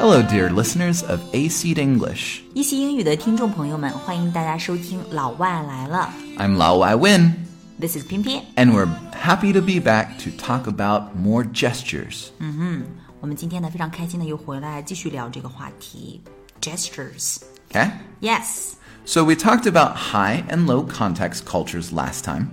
Hello, dear listeners of AC English. I'm Lao Wai Win. This is 翩翩。And we're happy to be back to talk about more gestures. Mm-hmm. 嗯哼，我们今天呢非常开心的又回来继续聊这个话题，gestures。Okay? Yes， So we talked about high and low context cultures last time.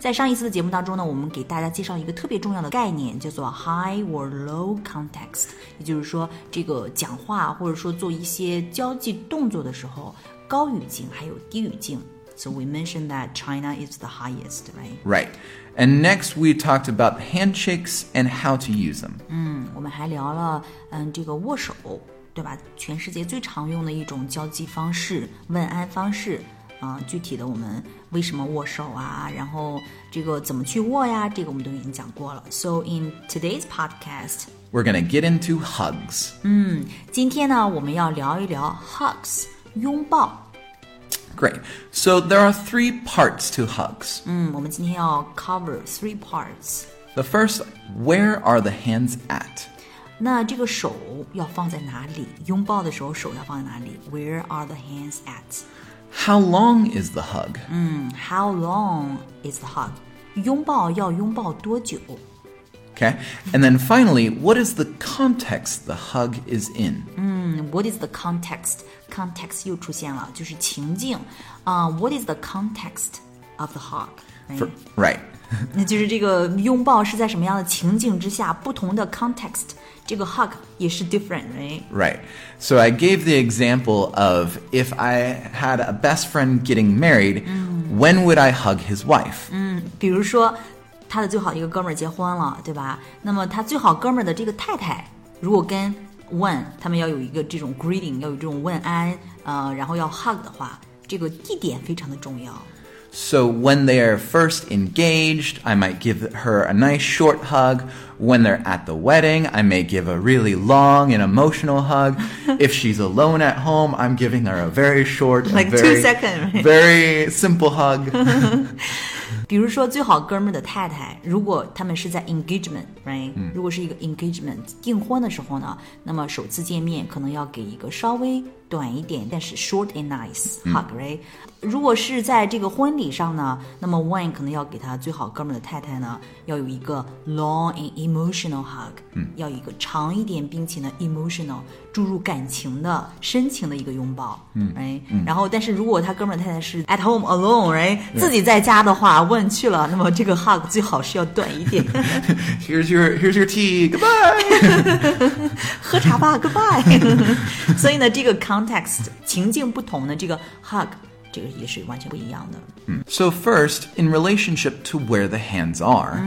在上一次的节目当中呢，我们给大家介绍一个特别重要的概念，叫做 high or low context，也就是说，这个讲话或者说做一些交际动作的时候，高语境还有低语境。So we mentioned that China is the highest, right? Right. And next we talked about handshakes and how to use them. 我们还聊了，嗯，这个握手， 对吧？全世界最常用的一种交际方式、问安方式啊、具体的我们为什么握手啊，然后这个怎么去握呀，这个我们都已经讲过了。So in today's podcast， We're going to get into hugs. 今天呢，我们要聊一聊 hugs 拥抱。 Great. So there are three parts to hugs. 嗯，我们今天要 cover three parts。 The first, where are the hands at? 那这个手要放在哪里？拥抱的时候手要放在哪里？Where are the hands at？ How long is the hug? How long is the hug？拥抱要拥抱多久？ Okay. And then finally, what is the context the hug is in? What is the context? Context 又出现了，就是情境啊、What is the context of the hug？ For- right. 那就是这个拥抱是在什么样的情境之下，不同的 context，这个 hug 也是 different，right？ Right. So I gave the example of if I had a best friend getting married, when would I hug his wife? 比如说，他的最好一个哥们儿结婚了，对吧？那么他最好哥们儿的这个太太，如果跟 one 他们要有一个这种 greeting，要有这种问安，呃，然后要 hug 的话，这个地点非常的重要。 So when they are first engaged, I might give her a nice short hug. When they're at the wedding, I may give a really long and emotional hug. if she's alone at home, I'm giving her a very short, Like a two very, second, right? very simple hug. 比如说，最好哥们儿的太太，如果他们是在 engagement，right？、如果是一个 engagement 订婚的时候呢，那么首次见面可能要给一个稍微短一点，但是 short and nice hug，right？、如果是在这个婚礼上呢，那么 one 可能要给他最好哥们儿的太太呢，要有一个 long and emotional hug，嗯，要有一个长一点并且呢 emotional 注入感情的深情的一个拥抱，嗯，right？、然后，但是如果他哥们儿太太是 at home alone，right？、自己在家的话，问去了，那么这个 hug 最好是要短一点， here's your here's your tea. Goodbye. 喝茶吧，goodbye。所以呢，这个 context 情境不同的这个 hug，这个也是完全不一样的。 so first, in relationship to where the hands are,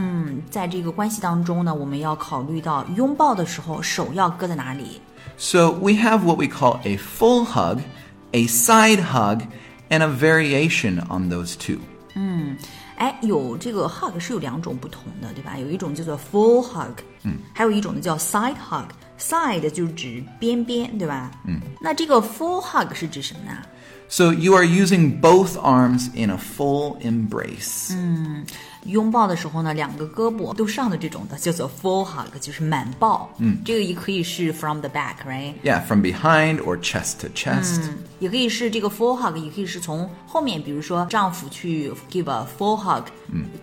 在这个关系当中呢，我们要考虑到拥抱的时候手要搁在哪里。 so we have what we call a full hug, a side hug, and a variation on those two. 哎，有这个 hug 是有两种不同的，对吧？有一种叫做 full hug，嗯，还有一种呢叫 side hug。side 就是指边边，对吧？嗯，那这个 full hug 是指什么呢？ So you are using both arms in a full embrace. 拥抱的时候呢，两个胳膊都上的这种的叫做 full hug，就是满抱。嗯，这个也可以是 from the back，right？ Yeah, from behind or chest to chest. 也可以是这个 full hug，也可以是从后面，比如说丈夫去 give a full hug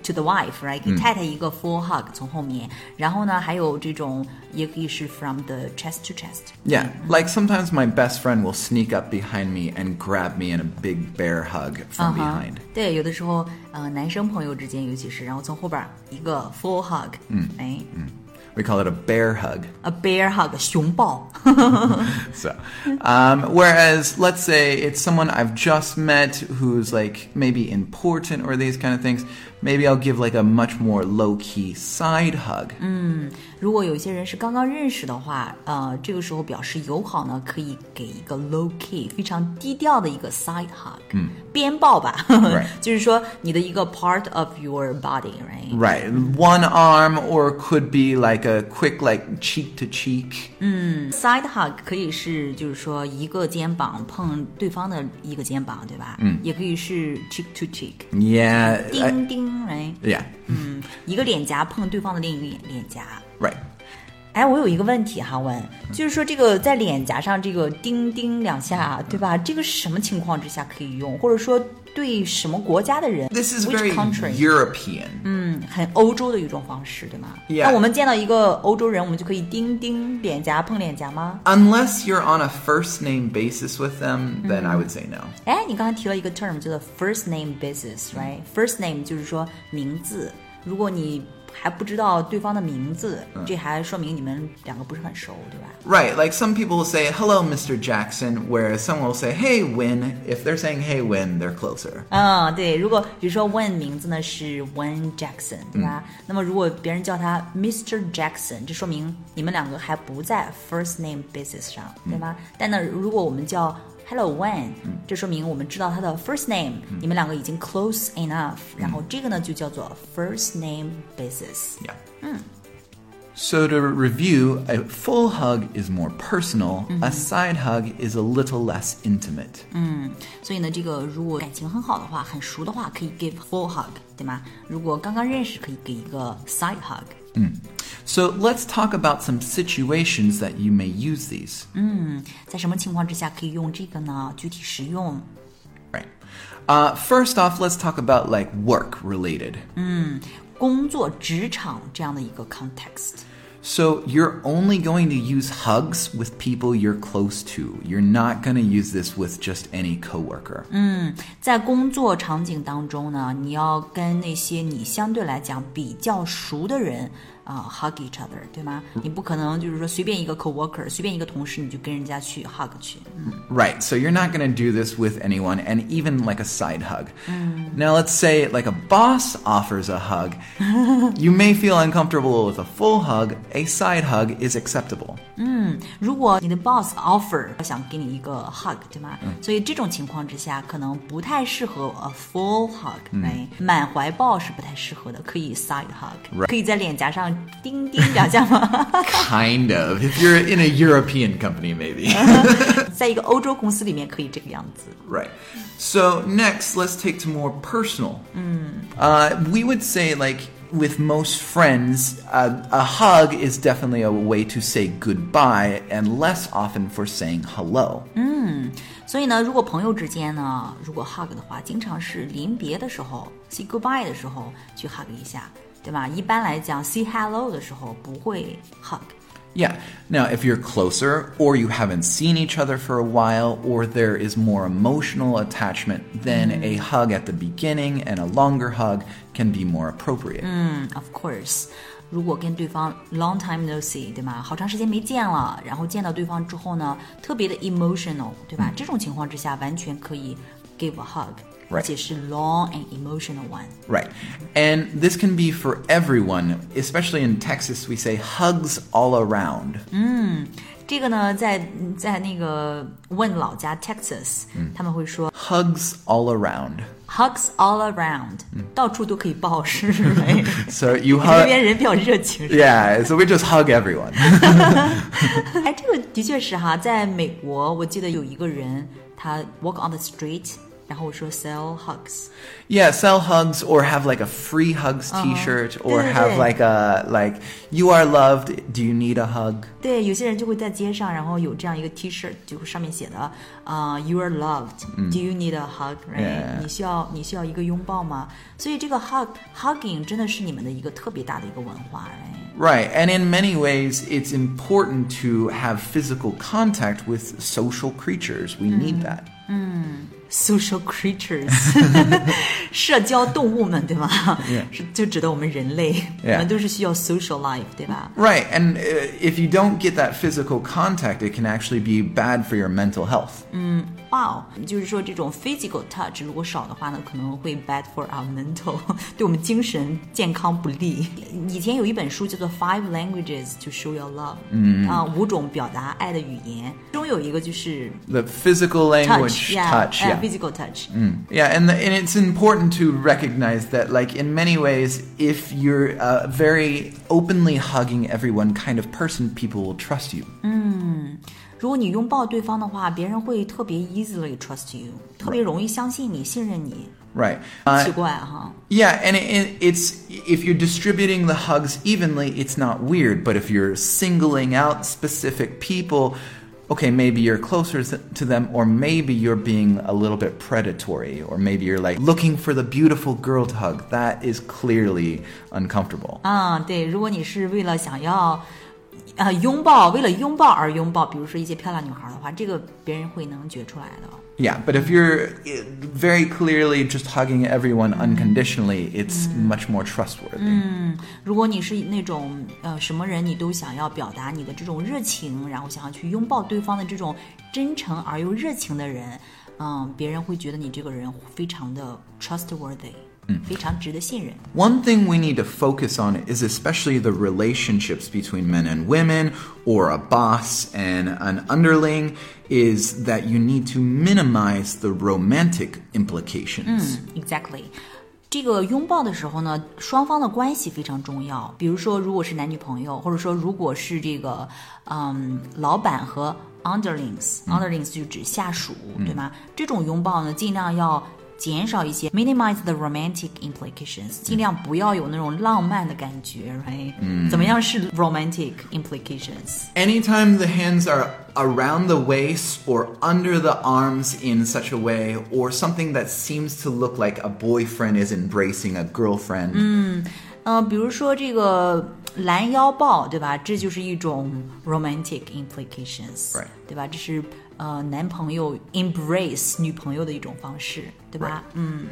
to the wife，right？、给太太一个 full hug 从后面，然后呢，还有这种也可以是 from the chest to chest。 Yeah, like sometimes my best friend will sneak up behind me and grab me in a big bear hug from behind. 对，有的时候，呃，男生朋友之间，尤其 是，然后从后边儿一个 full hug，嗯，哎， We call it a bear hug. a bear hug 熊抱， So, um, whereas let's say it's someone I've just met who's like maybe important or these kind of things, maybe I'll give like a much more low key side hug. 如果有一些人是刚刚认识的话，呃，这个时候表示友好呢，可以给一个 low key 非常低调的一个 side hug，嗯，边抱吧 Right 就是说你的一个 part of your body，right？ Right. One arm or could be like a quick like cheek to cheek. side hug 可以是就是说一个肩膀碰对方的一个肩膀，对吧？嗯，也可以是 cheek to cheek， Yeah. I- 叮叮 ，right？yeah. 一个脸颊碰对方的另一个脸脸颊。Right. 哎，我有一个问题哈，问，就是说这个在脸颊上这个叮叮两下，对吧？这个是什么情况之下可以用，或者说对什么国家的人 This is，which very country？European. 嗯，很欧洲的一种方式，对吗那我们见到一个欧洲人，我们就可以叮叮脸颊碰脸颊吗？Unless you're on a first name basis with them, then I would say no. 哎，你刚才提了一个 term 叫做 first name basis，right？First name 就是说名字，如果你还不知道对方的名字，这还说明你们两个不是很熟，对吧？ Right, like some people will say, hello, Mr. Jackson, whereas someone will say, hey, Win. If they're saying, hey, Win, they're closer. 嗯，对，如果比如说 Wen 名字呢是 Wen Jackson，对吧？那么如果别人叫他 Mr. Jackson，这说明你们两个还不在 first name basis 上，对吗？但呢，如果我们叫 Hello Wen，这说明我们知道他的 first name，你们两个已经 close enough，然后这个呢就叫做 first name basis。 Yeah. So to review, a full hug is more personal, a side hug is a little less intimate. 所以呢，这个如果感情很好的话，很熟的话，可以 give full hug，对吗？如果刚刚认识，可以给一个 side hug。 So let's talk about some situations that you may use these. 在什么情况之下可以用这个呢？具体实用。 Right. Uh, first off, let's talk about like work related. 工作、职场这样的一个 context。 So you're only going to use hugs with people you're close to. You're not going to use this with just any coworker. 在工作场景当中呢，你要跟那些你相对来讲比较熟的人 啊、hug each other，对吗？你不可能就是说随便一个 coworker，随便一个同事你就跟人家去 hug 去。 Right. So you're not going to do this with anyone and even like a side hug. Now let's say like a boss offers a hug. you may feel uncomfortable with a full hug. A side hug is acceptable. 如果你的 boss offer 想给你一个 hug，对吗？所以这种情况之下，可能不太适合 a full hug，哎、满怀抱是不太适合的，可以 side hug，、 Right 可以在脸颊上叮叮两下吗？ Kind of. If you're in a European company, maybe. 在一个欧洲公司里面可以这个样子。 Right. So next, let's take to more personal. Uh, we would say like with most friends, uh, a hug is definitely a way to say goodbye and less often for saying hello. 所以呢，如果朋友之间呢，如果 hug 的话，经常是临别的时候，say goodbye 的时候去 hug 一下， 对吧？一般来讲，say hello 的时候不会 hug。 Yeah. Now, if you're closer, or you haven't seen each other for a while, or there is more emotional attachment, then a hug at the beginning and a longer hug can be more appropriate. Of course，如果跟对方 long time no see，对吗？好长时间没见了，然后见到对方之后呢，特别的 emotional，对吧？这种情况之下，完全可以 give a hug， Right 而且是 long and emotional one。 Right. And this can be for everyone, especially in Texas, we say hugs all around. 这个呢，在在那个问老家 Texas，、他们会说 Hugs all around. hugs all around，、到处都可以抱，是没？ So you 这 hug. 边人比较热情，是吧 Yeah, so we just hug everyone. 哎，这个的确是哈，在美国，我记得有一个人，他 walk on the street， 然后我说 sell hugs， yeah, sell hugs or have like a free hugs t-shirt or Yeah, have yeah. like a like you are loved, do you need a hug? 对，有些人就会在街上，然后有这样一个 T 恤，就上面写的啊、y o u are loved，Do you need a hug？Right？、 Yeah. 你需要你需要一个拥抱吗？所以这个 hug hugging 真的是你们的一个特别大的一个文化，right？ Right. And in many ways it's important to have physical contact with social creatures. We need that. social creatures，社交动物们，对吗 Yeah. 是就指的我们人类 Yeah. 我们都是需要 social life，对吧？ Right, and uh, if you don't get that physical contact, it can actually be bad for your mental health. 哇哦，就是说这种 physical touch 如果少的话呢，可能会 bad for our mental，对我们精神健康不利。以前有一本书叫做《Five Languages to Show Your Love》，嗯啊，五种表达爱的语言，其中有一个就是 The physical language, touch，yeah， touch, 呃 yeah. physical touch。 Yeah, and, the, and it's important to recognize that, like, in many ways, if you're a very openly hugging everyone kind of person, people will trust you. 如果你拥抱对方的话，别人会特别 easily trust you，特别容易相信你、信任你。 Right. Uh, 奇怪哈。 Yeah, and it, it, it's if you're distributing the hugs evenly, it's not weird. But if you're singling out specific people, okay, maybe you're closer th- to them, or maybe you're being a little bit predatory, or maybe you're like looking for the beautiful girl to hug. That is clearly uncomfortable. 啊，对，如果你是为了想要， 呃，拥抱，为了拥抱而拥抱，比如说一些漂亮女孩的话，这个别人会能觉出来的。Yeah, but if you're uh, very clearly just hugging everyone unconditionally, it's much more trustworthy. 嗯如果你是那种呃什么人你都想要表达你的这种热情，然后想要去拥抱对方的这种真诚而又热情的人，嗯，别人会觉得你这个人非常的 trustworthy，非常值得信任。 One thing we need to focus on is especially the relationships between men and women, or a boss and an underling, is that you need to minimize the romantic implications. Exactly。这个拥抱的时候呢，双方的关系非常重要。比如说，如果是男女朋友，或者说如果是这个嗯老板和 underlings，underlings、就指下属，对吗？这种拥抱呢，尽量要 减少一些，minimize the romantic implications，尽量不要有那种浪漫的感觉，right？嗯，怎么样是 romantic implications？ Anytime the hands are around the waist or under the arms in such a way, or something that seems to look like a boyfriend is embracing a girlfriend. 嗯、比如说这个拦腰抱，对吧？这就是一种 romantic implications，、 Right. 对吧？这是 呃男朋友 embrace 女朋友的一种方式，对吧.嗯，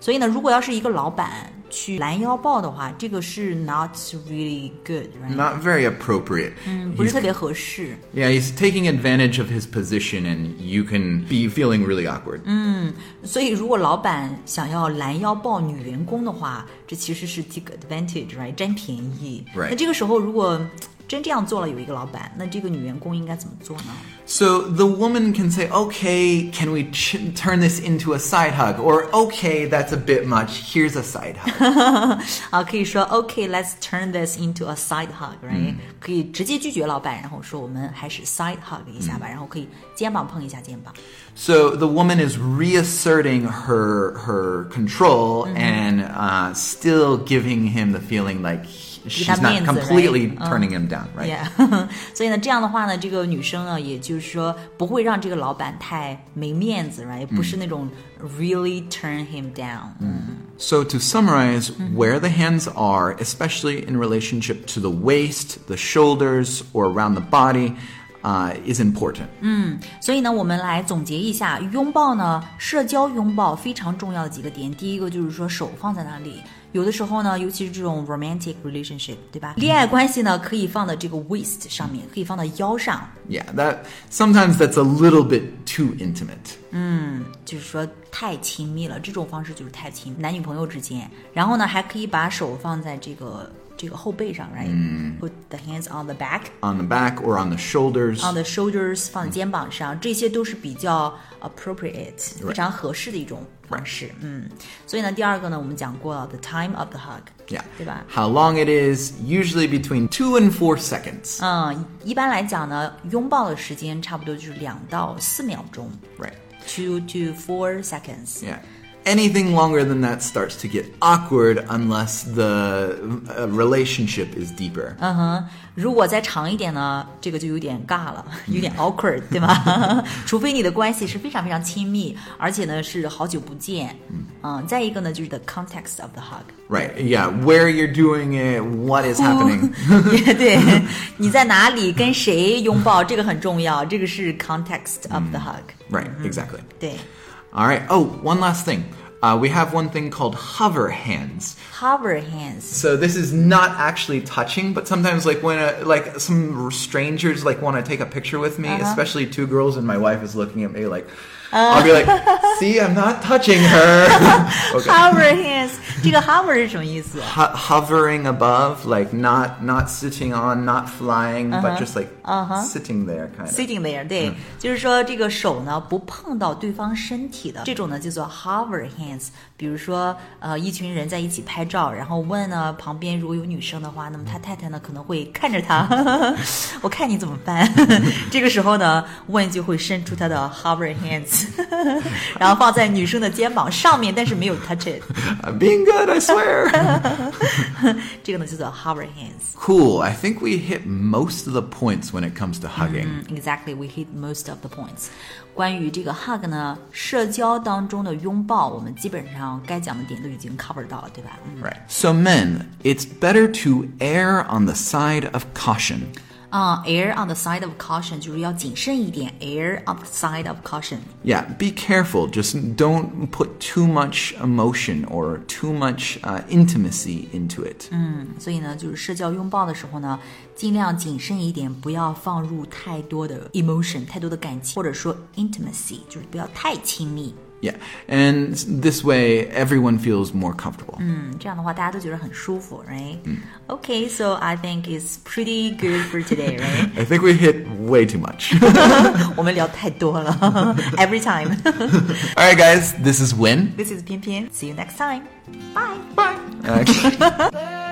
所以呢，如果要是一个老板去拦腰抱的话，这个是 not really good，right？Not very appropriate. 嗯不是特别合适。Yeah, he's taking advantage of his position, and you can be feeling really awkward. 嗯所以，如果老板想要拦腰抱女员工的话，这其实是 take advantage，right？占便宜。Right. 那这个时候，如果真这样做了，有一个老板，那这个女员工应该怎么做呢？ So the woman can say, "Okay, can we ch- turn this into a side hug?" Or, "Okay, that's a bit much. Here's a side hug." 啊，可以说 OK，let's、turn this into a side hug，right？、可以直接拒绝老板，然后说我们还是 side hug 一下吧，然后可以肩膀碰一下肩膀。 So the woman is reasserting her her control and uh, still giving him the feeling like he- she's not 面子， completely right? turning him down, right? Yeah，所以呢，这样的话呢，这个女生呢，也就是说不会让这个老板太没面子，right？不是那种 really turn him down。 So to summarize, where the hands are, especially in relationship to the waist, the shoulders, or around the body, uh, is important. 所以呢，我们来总结一下，拥抱呢，社交拥抱非常重要的几个点。第一个就是说手放在哪里， 有的时候呢，尤其是这种 romantic relationship，对吧？恋爱关系呢，可以放在这个 waist 上面，可以放到腰上，Yeah, that sometimes that's a little bit too intimate. 嗯就是说太亲密了，这种方式就是太亲密，男女朋友之间。然后呢，还可以把手放在这个这个后背上，right？Put the hands on the back。 On the back or on the shoulders. on the shoulders 放在肩膀上，这些都是比较 appropriate 非常合适的一种方式。嗯，所以呢，第二个呢，我们讲过了 the time of the hug， Yeah. 对吧？ How long it is, usually between two and four seconds. 嗯，一般来讲呢，拥抱的时间差不多就是两到四秒钟 Right. ，two to four seconds。 Yeah. Anything longer than that starts to get awkward unless the uh, relationship is deeper. 嗯哼，如果再长一点呢，这个就有点尬了，有点 awkward，对吗？除非你的关系是非常非常亲密，而且呢是好久不见。嗯，再一个呢就是 the context of the hug。 Right. Yeah. Where you're doing it, what is happening. 也对，你在哪里跟谁拥抱，这个很重要，这个是 context of the hug。 Right. Exactly. 对 All right. Oh, one last thing. Uh, we have one thing called hover hands.，hover hands。So this is not actually touching, but sometimes like when a, like some strangers like want to take a picture with me, especially two girls and my wife is looking at me like I'll be like, "See, I'm not touching her." okay. Hover hands 这个 hover 是什么意思？Ho- hovering above, like not not sitting on, not flying, but just like sitting there, kind of. Sitting there，对，就是说这个手呢不碰到对方身体的，这种呢叫做 hover hands。比如说，呃，一群人在一起拍照，然后问呢旁边如果有女生的话，那么他太太呢可能会看着他，我看你怎么办。这个时候呢，问就会伸出他的 hover hands，然后放在女生的肩膀上面，但是没有 touch it。I'm being good, I swear. 这个呢叫做 hover hands。 cool. I think we hit most of the points when it comes to hugging. Exactly, we hit most of the points. 关于这个 hug 呢，社交当中的拥抱，我们基本上该讲的点都已经 cover 到了，对吧？嗯 Right. So, men, it's better to err on the side of caution. 啊、a i r on the side of caution 就是要谨慎一点，air on the side of caution。 Yeah, be careful. Just don't put too much emotion or too much uh, intimacy into it. 所以呢，就是社交拥抱的时候呢，尽量谨慎一点，不要放入太多的 emotion，太多的感情，或者说 intimacy，就是不要太亲密。 Yeah, and this way everyone feels more comfortable. 嗯，这样的话大家都觉得很舒服，right？Okay, so I think it's pretty good for today, right？ I think we hit way too much. 我们聊太多了，every time。 All right, guys, this is Win. This is 偏偏，see you next time. Bye. Bye. Actually-